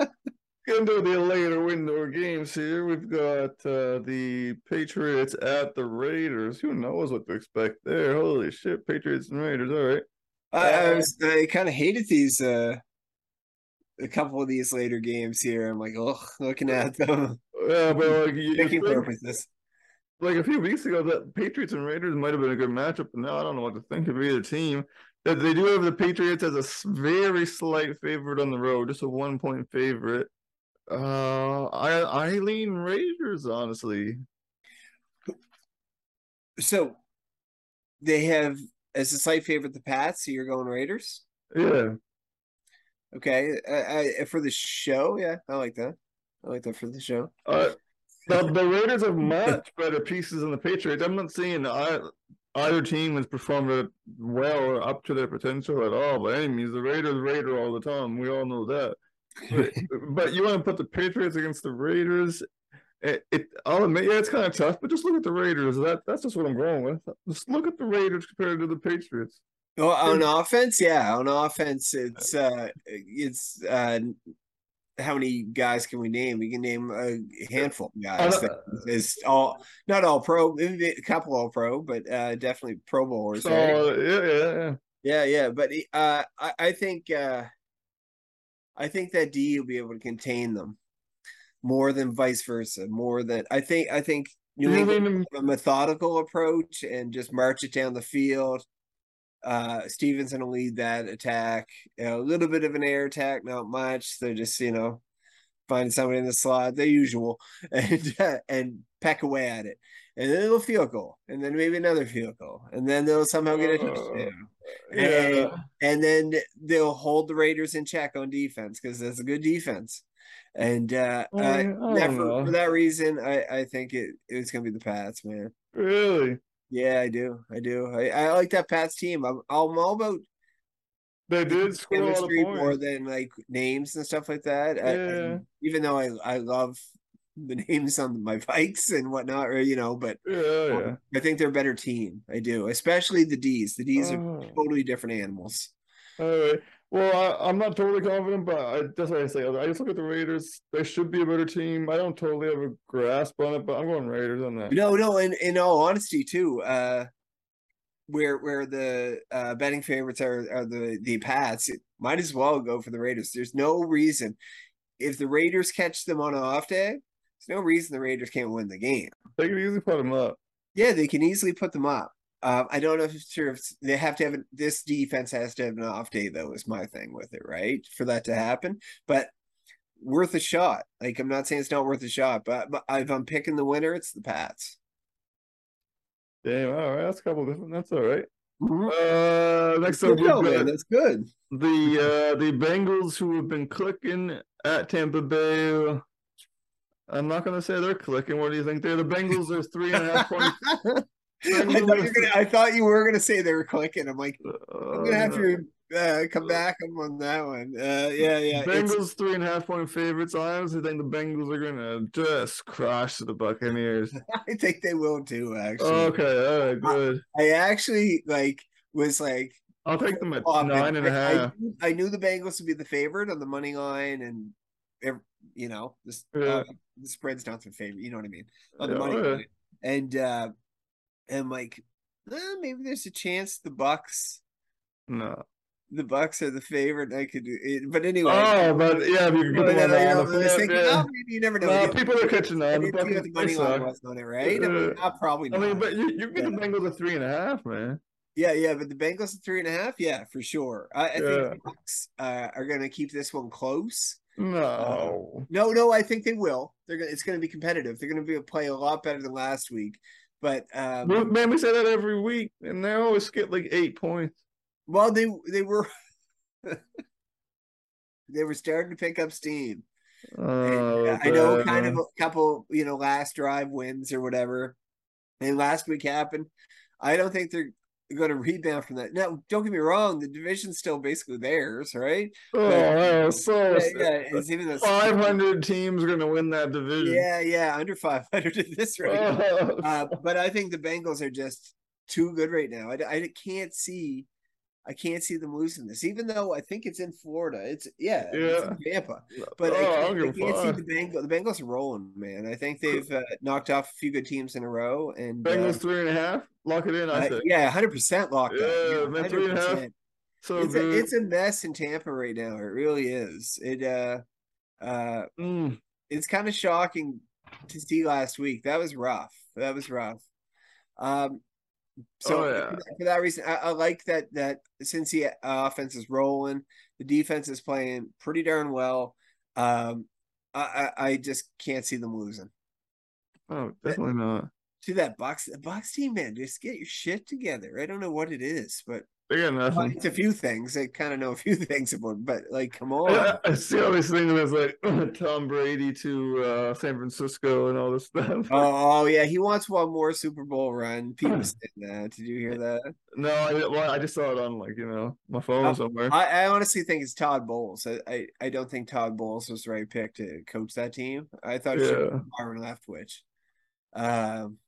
A: Into the later window games here, we've got uh, the Patriots at the Raiders. Who knows what to expect there? Holy shit, Patriots and Raiders. All right.
B: I, I was I kind of hated these uh a couple of these later games here. I'm like, oh, looking at them.
A: Yeah, but like you,
B: thinking purposes.
A: Like a few weeks ago, that Patriots and Raiders might have been a good matchup, but now I don't know what to think of either team. That they do have the Patriots as a very slight favorite on the road, just a one point favorite. Uh, I I lean Raiders honestly.
B: So they have as a slight favorite the Pats. So you're going Raiders.
A: Yeah.
B: Okay. I, I, for the show, yeah, I like that. I like that for the show.
A: Uh, the, the Raiders have much better pieces than the Patriots. I'm not seeing either, either team has performed well or up to their potential at all. But any means, the Raiders Raider all the time. We all know that. But, you want to put the Patriots against the Raiders? It, it I'll admit, yeah, it's kind of tough. But just look at the Raiders. That that's just what I'm going with. Just look at the Raiders compared to the Patriots.
B: Well, on offense, yeah, on offense, it's uh, it's uh, how many guys can we name? We can name a handful of guys. That is all not all pro, a couple all pro, but uh, definitely Pro Bowlers.
A: So, right? yeah, yeah, yeah,
B: yeah, yeah. But uh, I, I think uh, I think that D will be able to contain them more than vice versa. More than I think. I think New England a methodical approach and just march it down the field. Uh, Stevenson will lead that attack. You know, a little bit of an air attack, not much. They're just you know finding somebody in the slot, the usual, and uh, and peck away at it. And then they'll field goal, and then maybe another field goal, and then they'll somehow get a touchdown. Yeah. And, and then they'll hold the Raiders in check on defense because that's a good defense. And uh, uh
A: I
B: for, for that reason, I I think it it's gonna be the Pats, man.
A: Really?
B: Yeah, I do. I do. I, I like that Pats team. I'm I'm all about
A: They did score a lot of
B: chemistry more than like names and stuff like that. I- I- even though I I love the names on my bikes and whatnot, or you know, but
A: Yeah, oh, yeah.
B: I think they're a better team. I do, especially the D's. The D's are
A: Oh.
B: totally different animals.
A: All right. Well, I, I'm not totally confident, but I, that's what I say. I just look at the Raiders. They should be a better team. I don't totally have a grasp on it, but I'm going Raiders on that.
B: No, no, in, in all honesty, too, uh where where the uh betting favorites are are the the Pats, it might as well go for the Raiders. There's no reason if the Raiders catch them on an off day, there's no reason the Raiders can't win the game.
A: They can easily put them up.
B: Yeah, they can easily put them up. Um, I don't know if if they have to have an, this defense has to have an off day though. Is my thing with it, right? For that to happen, but worth a shot. Like I'm not saying it's not worth a shot, but, but if I'm picking the winner, it's the Pats.
A: Damn. All right. That's a couple different. That's all right.
B: Mhm.
A: Uh, next up,
B: Good
A: we've
B: show, man.
A: got
B: That's good.
A: the uh the Bengals who have been clicking at Tampa Bay. I'm not gonna say they're clicking. What do you think? They're the Bengals. are three and a half points.
B: I thought, you were gonna, I thought you were gonna say they were clicking. I'm like, I'm gonna have
A: Uh,
B: to uh, come back on that one. Uh, yeah, yeah.
A: Bengals three and a half point favorites. I honestly think the Bengals are gonna just crush the Buccaneers.
B: I think they will too. Actually,
A: Okay, all right, good.
B: I actually like was like
A: I'll take them at
B: Oh,
A: nine and a
B: I- I
A: half.
B: knew- I, knew the Bengals would be the favorite on the money line, and ev- you know, this
A: Yeah.
B: uh, the spread's not the favorite. You know what I mean on the
A: Yeah,
B: money
A: yeah.
B: line, and uh, and like eh, maybe there's a chance the Bucks,
A: No.
B: the Bucks are the favorite. I could do it, but anyway.
A: Oh, but yeah, you can
B: No,
A: put them on
B: know,
A: the
B: I thinking,
A: yeah.
B: oh, maybe you never know.
A: No, people are catching on. The
B: what the money line was on it, right? I mean,
A: Uh,
B: not probably
A: I mean, but you, you get the
B: Yeah.
A: Bengals at three and a half, man.
B: Yeah, yeah, but the Bengals at three and a half, yeah, for sure. I, I
A: Yeah.
B: think the Bucks uh, are going to keep this one close.
A: No.
B: No, no, I think they will. They're gonna. It's going to be competitive. They're going to be a play a lot better than last week. But um,
A: man, we say that every week, and they always get like eight points.
B: well, they they were they were starting to pick up steam.
A: Oh,
B: uh, I know, kind of a couple, you know, last drive wins or whatever. And last week happened. I don't think they're going to rebound from that. Now, don't get me wrong. The division's still basically theirs, right?
A: Oh, yeah, so
B: Yeah, even though
A: five hundred teams are gonna win that division.
B: Yeah, yeah, under five hundred at this rate.
A: Oh,
B: Uh, but I think the Bengals are just too good right now. I, I can't see, I can't see them losing this, even though I think it's in Florida. It's yeah, it's in Tampa. But
A: oh,
B: I can't, I can't see the Bengals. The Bengals are rolling, man. I think they've uh, knocked off a few good teams in a row, and uh,
A: Bengals three and a half. Lock it in. I
B: uh,
A: say.
B: yeah, hundred percent locked
A: Yeah,
B: up.
A: man, three and a half.
B: 100%.
A: So
B: It's a, it's a mess in Tampa right now. It really is. It uh, uh,
A: Mm.
B: it's kind of shocking to see last week. That was rough. That was rough. Um, so
A: Oh, yeah.
B: for, that, for that reason, I, I like that that since the uh, offense is rolling, the defense is playing pretty darn well. Um, I, I I just can't see them losing.
A: Oh, definitely not.
B: To that box, the Bucks team, man, just get your shit together. I don't know what it is, but
A: They got nothing.
B: it's a few things. I kind of know a few things about, but like, come on.
A: I, I see all these things that's like Tom Brady to uh, San Francisco and all this stuff.
B: Oh, yeah, he wants one more Super Bowl run. People saying that. Did you hear that?
A: No, I, well, I just saw it on like you know my phone
B: Uh,
A: somewhere.
B: I, I honestly think it's Todd Bowles. I, I, I don't think Todd Bowles was the right pick to coach that team. I thought it should
A: Yeah.
B: be Byron Leftwich. Um,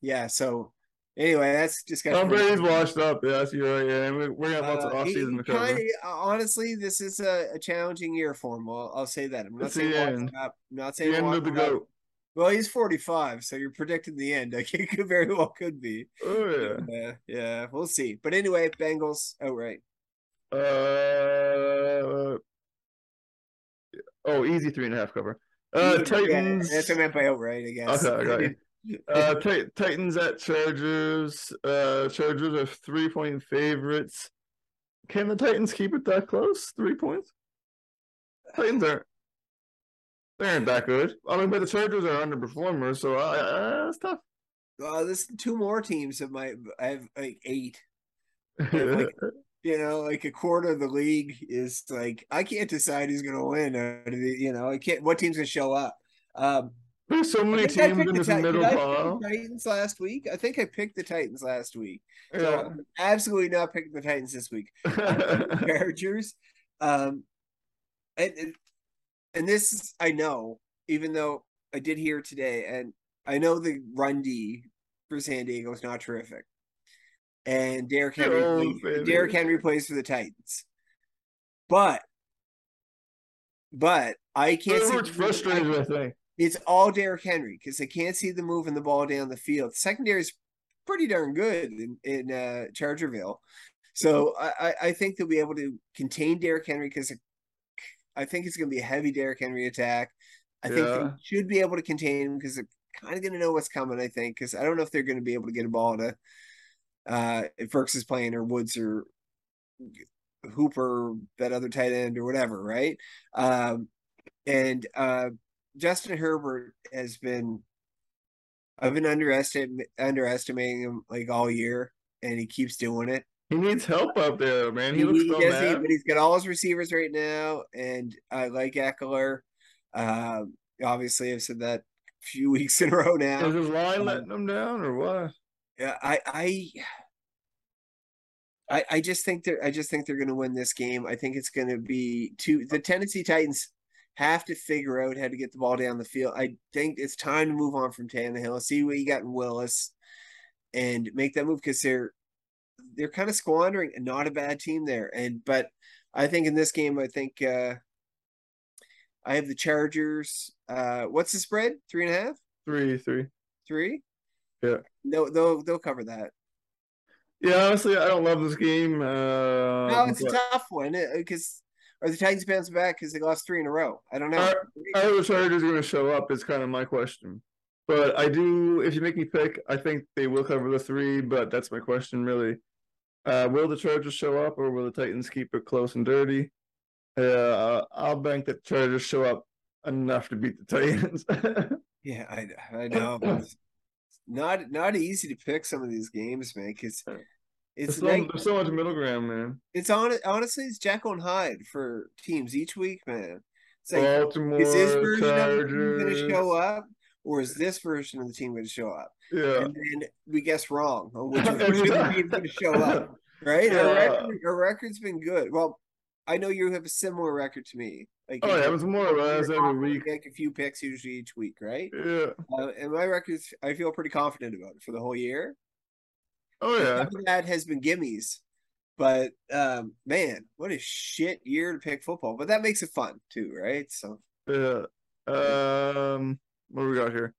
B: yeah. So anyway, that's just discussion.
A: Tom Brady's washed up. Yeah, I see right. Yeah, and we- we're gonna have lots of
B: Uh,
A: off
B: he-
A: season to cover.
B: kinda- uh, honestly, this is a, a challenging year for him. I'll, I'll say that. I'm not
A: It's
B: saying
A: the end.
B: him up. I'm not
A: The end of the goat.
B: Well, he's 45, so you're predicting the end. Like it could very well could be.
A: Oh yeah.
B: Yeah, yeah, we'll see. But anyway, Bengals outright.
A: Uh, oh, easy three and a half cover. Uh,
B: Yeah,
A: Titans.
B: that's what I meant by outright, I guess.
A: Okay, I got you. Uh, Ti- Titans at Chargers. Uh, Chargers are three point favorites. Can the Titans keep it that close? Three points. Titans aren't. They aren't that good. I mean, but the Chargers are underperformers, so I, uh, it's tough.
B: Uh, there's two more teams that might I have like eight. Like, You know, like a quarter of the league is like I can't decide who's going to win. You know, I can't. What team's going to show up? Um,
A: There's so many teams in this middle pile.
B: Titans last week. I think I picked the Titans last week. Yeah. So I'm absolutely not picking the Titans this week. Chargers. Um, and and this is, I know, even though I did hear today, and I know the run D for San Diego is not terrific. And Derrick Henry, oh, plays, Derrick Henry plays for the Titans, but but I can't.
A: It's frustrating. I think
B: it's all Derrick Henry because they can't see the move moving the ball down the field. Secondary is pretty darn good in in uh, Chargerville, so I I think they'll be able to contain Derrick Henry because I think it's going to be a heavy Derrick Henry attack. I yeah. think they should be able to contain him because they're kind of going to know what's coming. I think because I don't know if they're going to be able to get a ball to uh, if Burks is playing or Woods or Hooper, that other tight end or whatever, right? Um, and uh, Justin Herbert has been. I've been underestimating underestimating him like all year, and he keeps doing it.
A: He needs help up there, man. He, he looks so mad.
B: but he's got all his receivers right now, and I like Ekeler. Um, obviously, I've said that a few weeks in a row now.
A: Is his line um, letting him down, or what?
B: Yeah, I, I, I, I just think they're. I just think they're going to win this game. I think it's going to be two. The Tennessee Titans have to figure out how to get the ball down the field. I think it's time to move on from Tannehill. See what you got in Willis, and make that move because they're they're kind of squandering And not a bad team there. And but I think in this game, I think uh I have the Chargers. Uh what's the spread? Three and a half?
A: Three, three.
B: Three?
A: Yeah.
B: No, they'll they'll cover that.
A: Yeah, honestly, I don't love this game. Uh,
B: no, it's but... a tough one because are the Titans bounce back because they lost three in a row? I don't know. Are,
A: are the Chargers going to show up? Is kind of my question. But I do, if you make me pick, I think they will cover the three. But that's my question, really. Uh, will the Chargers show up, or will the Titans keep it close and dirty? Uh, I'll bank that Chargers show up enough to beat the Titans.
B: yeah, I I know. not not easy to pick some of these games, man, because
A: it's so, like, there's so much middle ground, man.
B: It's on honestly, it's Jekyll and Hyde for teams each week, man. It's like,
A: Baltimore, is this version Chargers.
B: going to show up, or is this version of the team going to show up?
A: Yeah.
B: And then we guess wrong on which version of the team going to show up. Right? Yeah. Our, record, our record's been good. Well, I know you have a similar record to me.
A: Like, oh yeah, it was more or less every week.
B: Like a few picks usually each week, right?
A: Yeah.
B: Uh, and my records, I feel pretty confident about it for the whole year.
A: Oh yeah.
B: That has been gimmies, but um, man, what a shit year to pick football. But that makes it fun too, right? So
A: yeah. Um, what do we got here?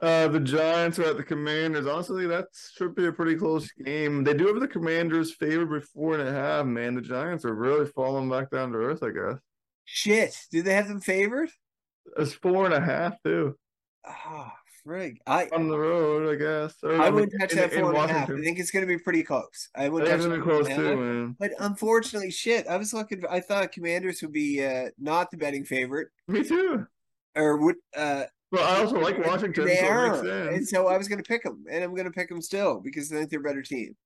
A: Uh, the Giants are at the Commanders. Honestly, that should be a pretty close game. They do have the Commanders favored by four and a half. Man, the Giants are really falling back down to earth. I guess.
B: Shit, do they have them favored?
A: It's four and a half too.
B: Oh, frig! I
A: on the road, I guess.
B: Or, I, wouldn't touch that four and a half. I think it's going to be pretty close. I would touch
A: it close too, man.
B: But unfortunately, shit. I was looking. I thought Commanders would be uh, not the betting favorite.
A: Me too.
B: Or would uh
A: well, I also like Washington.
B: They so are, and so I was going to pick them, and I'm going to pick them still because I think they're a better team.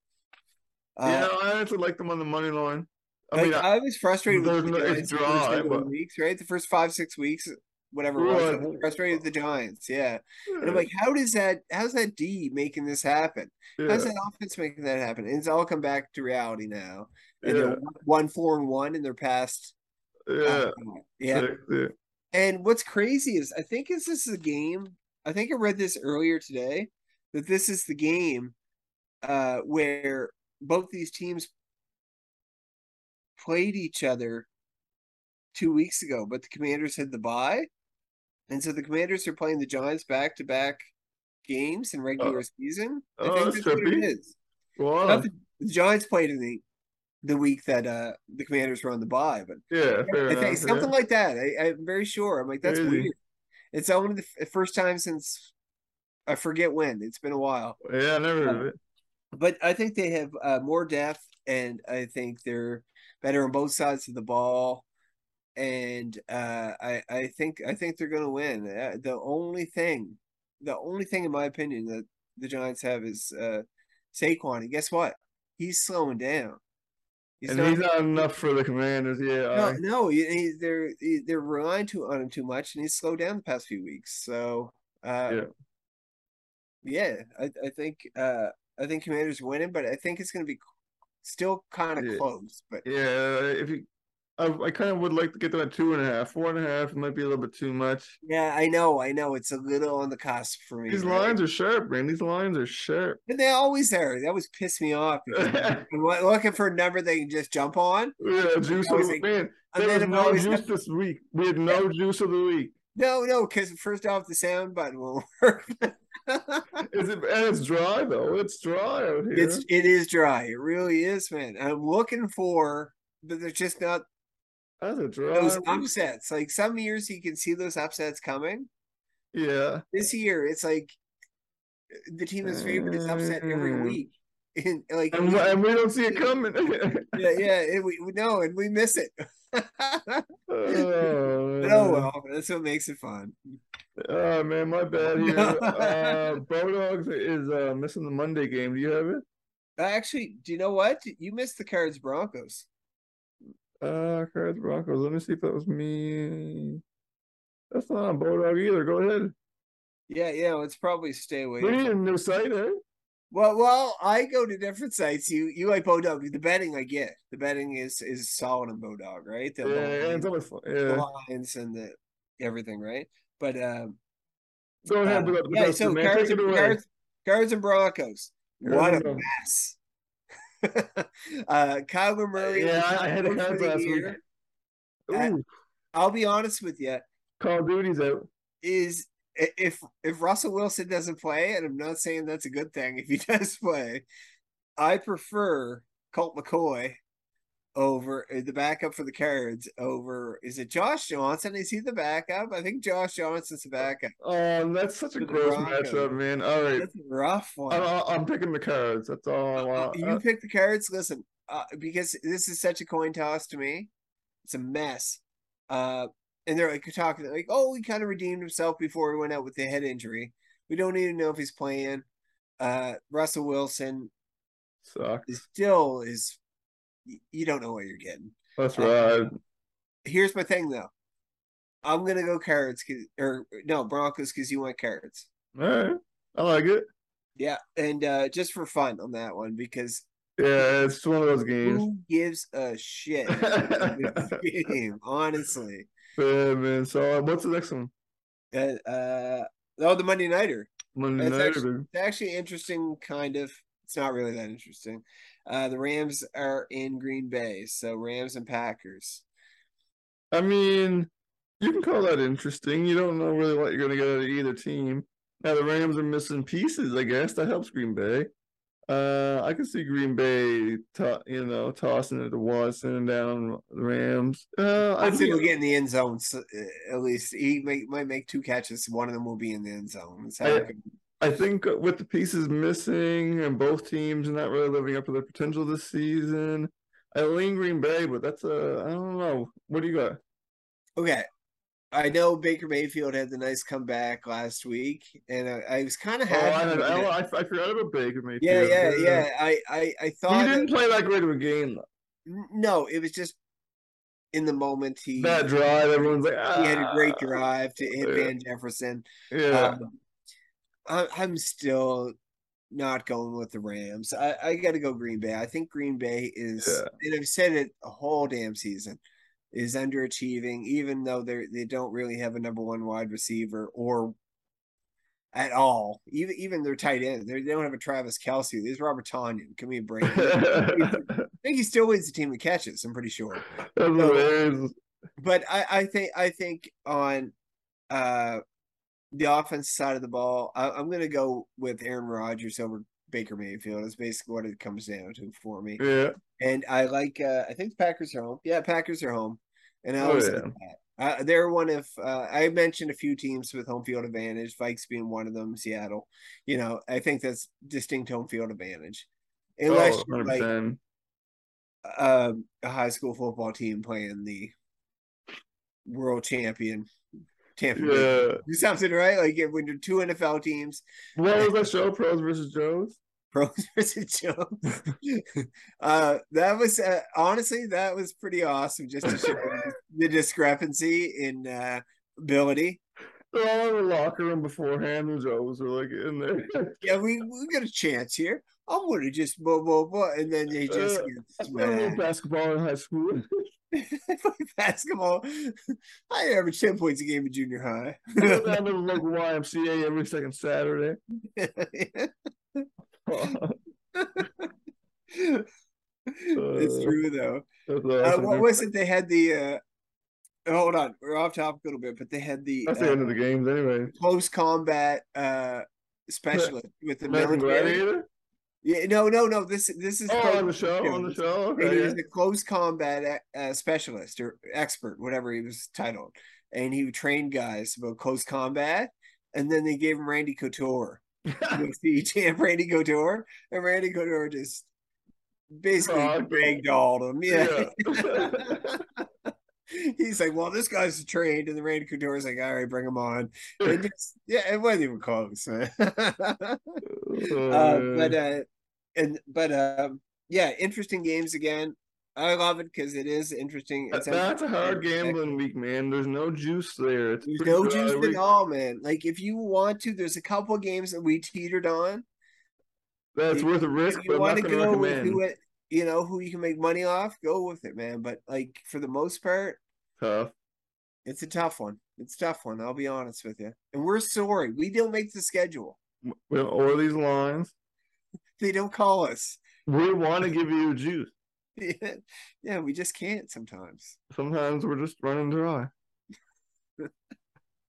A: Uh, yeah, I actually like them on the money line.
B: I like, mean, I, I, was frustrated with the no, Giants dry, but... weeks, right? The first five, six weeks, whatever it was, frustrated with the Giants. Yeah. yeah. And I'm like, how does that? How's that D making this happen? Yeah. How's that offense making that happen? And it's all come back to reality now. And yeah. they're one, four, and one in their past.
A: Yeah. Uh,
B: yeah. yeah. And what's crazy is I think is this is a game. I think I read this earlier today that this is the game uh, where both these teams played each other two weeks ago, but the Commanders had the bye, and so the Commanders are playing the Giants back to back games in regular oh. season. I
A: oh, think that's, what it is.
B: Wow. The, the Giants played in the the week that uh the Commanders were on the bye. But
A: yeah, I
B: think something yeah. like that. I, am very sure. I'm like that's Crazy. weird. It's only the first time since I forget when. It's been a while.
A: Yeah, I never heard of it.
B: But I think they have uh, more depth, and I think they're better on both sides of the ball. And uh, I I think I think they're going to win. Uh, the only thing, the only thing in my opinion that the Giants have is uh, Saquon. And guess what? He's slowing down
A: He's and not, he's not enough for the Commanders. Yeah,
B: no, no, he, he, they're he, they're relying too on him too much, and he's slowed down the past few weeks. So, uh, yeah, yeah, I, I think uh, I think Commanders winning, but I think it's going to be still kind of
A: yeah.
B: close. But
A: yeah, if you I, I kind of would like to get them at two and a half, four and a half. It might be a little bit too much.
B: Yeah, I know, I know. It's a little on the cusp for me.
A: These right? lines are sharp, man. These lines are sharp.
B: And they always are. That always piss me off. looking for a number they can just jump on.
A: Yeah, juice of the like, man. There was no juice have... this week. We had no yeah. juice of the week.
B: No, no, because first off, the sound button won't work.
A: is it, and it's dry though. It's dry out here.
B: It's it is dry. It really is, man. I'm looking for, but there's just not
A: that's a draw.
B: Those upsets. Like some years you can see those upsets coming.
A: Yeah.
B: This year it's like the team is favored is upset every mm. week. And like
A: and, and we don't see it coming.
B: yeah, yeah. And we, we know and we miss it. oh, oh well, that's what makes it fun.
A: Oh man, my bad here. uh Bodog's is uh missing the Monday game. Do you have it?
B: Actually, do you know what? You missed the Cards Broncos.
A: Uh, Cards Broncos. Let me see if that was me. That's not on Bodog either. Go ahead.
B: Yeah, yeah. Let's probably stay away.
A: We need a new site, eh?
B: Well, well, I go to different sites. You you like Bodog. The betting I get. The betting is is solid on Bodog, right? The
A: yeah, lines, it's always fun. Yeah. The
B: lines and the everything, right? But um,
A: go ahead. Uh,
B: yeah, so cards, cards, cards and Broncos. What a mess! uh, Kyler Murray.
A: Yeah, I had a cards last week.
B: Uh, I'll be honest with you.
A: Call of Duty's out.
B: Is if if Russell Wilson doesn't play, and I'm not saying that's a good thing if he does play, I prefer Colt McCoy over uh, the backup for the Cards over is it Josh Johnson? Is he the backup? I think Josh Johnson's the backup.
A: Oh, that's such a gross matchup, man. All right,
B: that's a rough one.
A: I, am picking the Cards. That's all I uh, want.
B: You uh, pick the Cards. Listen, uh, because this is such a coin toss to me. It's a mess. Uh, and they're like talking like, oh, he kind of redeemed himself before he went out with the head injury. We don't even know if he's playing. Uh, Russell Wilson
A: sucks.
B: Still is you don't know what you're getting.
A: That's um, right. Um,
B: here's my thing though. I'm gonna go carrots or no Broncos because you want carrots.
A: All right, I like it.
B: Yeah, and uh just for fun on that one because
A: yeah, it's one of those games.
B: Who gives a shit? game, honestly.
A: Yeah, man. So uh, what's the next one?
B: Uh, uh oh, the Monday Nighter.
A: Monday Nighter.
B: Actually, it's actually interesting, kind of. It's not really that interesting. Uh, the Rams are in Green Bay, so Rams and Packers.
A: I mean, you can call that interesting. You don't know really what you're going to get out of either team. Now the Rams are missing pieces. I guess that helps Green Bay. Uh, I can see Green Bay, to, you know, tossing it to Watson down the Rams. Uh,
B: I think he'll get in the end zone. So, uh, at least he may, might make two catches. One of them will be in the end zone.
A: I, I think with the pieces missing and both teams not really living up to their potential this season, I lean Green Bay, but that's a I don't know. What do you got?
B: Okay, I know Baker Mayfield had the nice comeback last week, and I, I was kind of happy.
A: Oh, I, I, I, I, forgot about Baker Mayfield.
B: Yeah, yeah, yeah. I, I, I thought
A: he didn't that, play that great of a game.
B: No, it was just in the moment. He
A: that drive, everyone's like, ah.
B: he had a great ah. drive to hit yeah. Van Jefferson.
A: Yeah. Um,
B: I, I'm still not going with the Rams. I, I got to go Green Bay. I think Green Bay is, yeah. and I've said it a whole damn season, is underachieving, even though they they don't really have a number one wide receiver or at all. Even even their tight end, they don't have a Travis Kelce. There's Robert Tonyan. Can we break? I think he still leads the team in catches. I'm pretty sure. So, but I, I think I think on uh the offense side of the ball, I, am going to go with Aaron Rodgers over Baker Mayfield. Is basically what it comes down to for me.
A: Yeah.
B: And I like. Uh, I think the Packers are home. Yeah, Packers are home. And I oh, always oh, yeah. Uh, they're one of uh, I mentioned a few teams with home field advantage, Vikes being one of them, Seattle. You know, I think that's distinct home field advantage. Unless oh, you're like uh, a high school football team playing the world champion Tampa yeah. Bay. Do something right, like when you're two NFL teams.
A: What was that show? Pros versus Joes.
B: Pros versus Jones. uh, that was uh, honestly that was pretty awesome, just to show the discrepancy in uh, ability.
A: They're all in the locker room beforehand. The Joes are like in there.
B: yeah, we we got a chance here. I'm gonna just blah blah blah, and then they just uh,
A: get smashed. basketball in high school.
B: basketball. I average ten points a game in junior high.
A: I to local YMCA every second Saturday.
B: it's true though. Uh, what was it? They had the. Uh, hold on, we're off topic a little bit, but they had the.
A: That's the end of the uh, games anyway.
B: Close combat uh, specialist with the American Gladiator. Yeah, no, no, no. This this is
A: oh, on the show. On the show. Okay,
B: and he was a close combat uh, specialist or expert, whatever he was titled, and he trained guys about close combat. And then they gave him Randy Couture. the champ Randy Couture, and Randy Couture just basically oh, ragdolled him. Yeah. yeah. He's like, well, this guy's trained, and the Randy Couture is like, all right, bring him on. And just, yeah, it wasn't even close, man. uh, but uh, and but um, yeah, interesting games again. I love it because it is interesting.
A: It's That's a hard gambling week, man. There's no juice there. It's
B: there's no juice at all, man. Like if you want to, there's a couple games that we teetered on.
A: That's if, worth a risk. If you want to go recommend.
B: with who it, you know who you can make money off, go with it, man. But like for the most part,
A: tough.
B: It's a tough one. It's a tough one. I'll be honest with you. And we're sorry. We don't make the schedule.
A: We don't order these lines.
B: They don't call us.
A: We want to give you juice.
B: Yeah, yeah, we just can't sometimes.
A: Sometimes we're just running dry.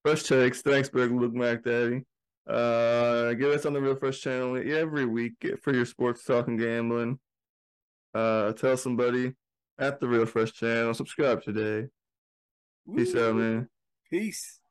A: Fresh takes. Thanks, Big Luke Mac Daddy. Uh, get us on the Real Fresh channel every week for your sports talk and gambling. Uh, tell somebody at the Real Fresh channel. Subscribe today. Peace Ooh. out, man.
B: Peace.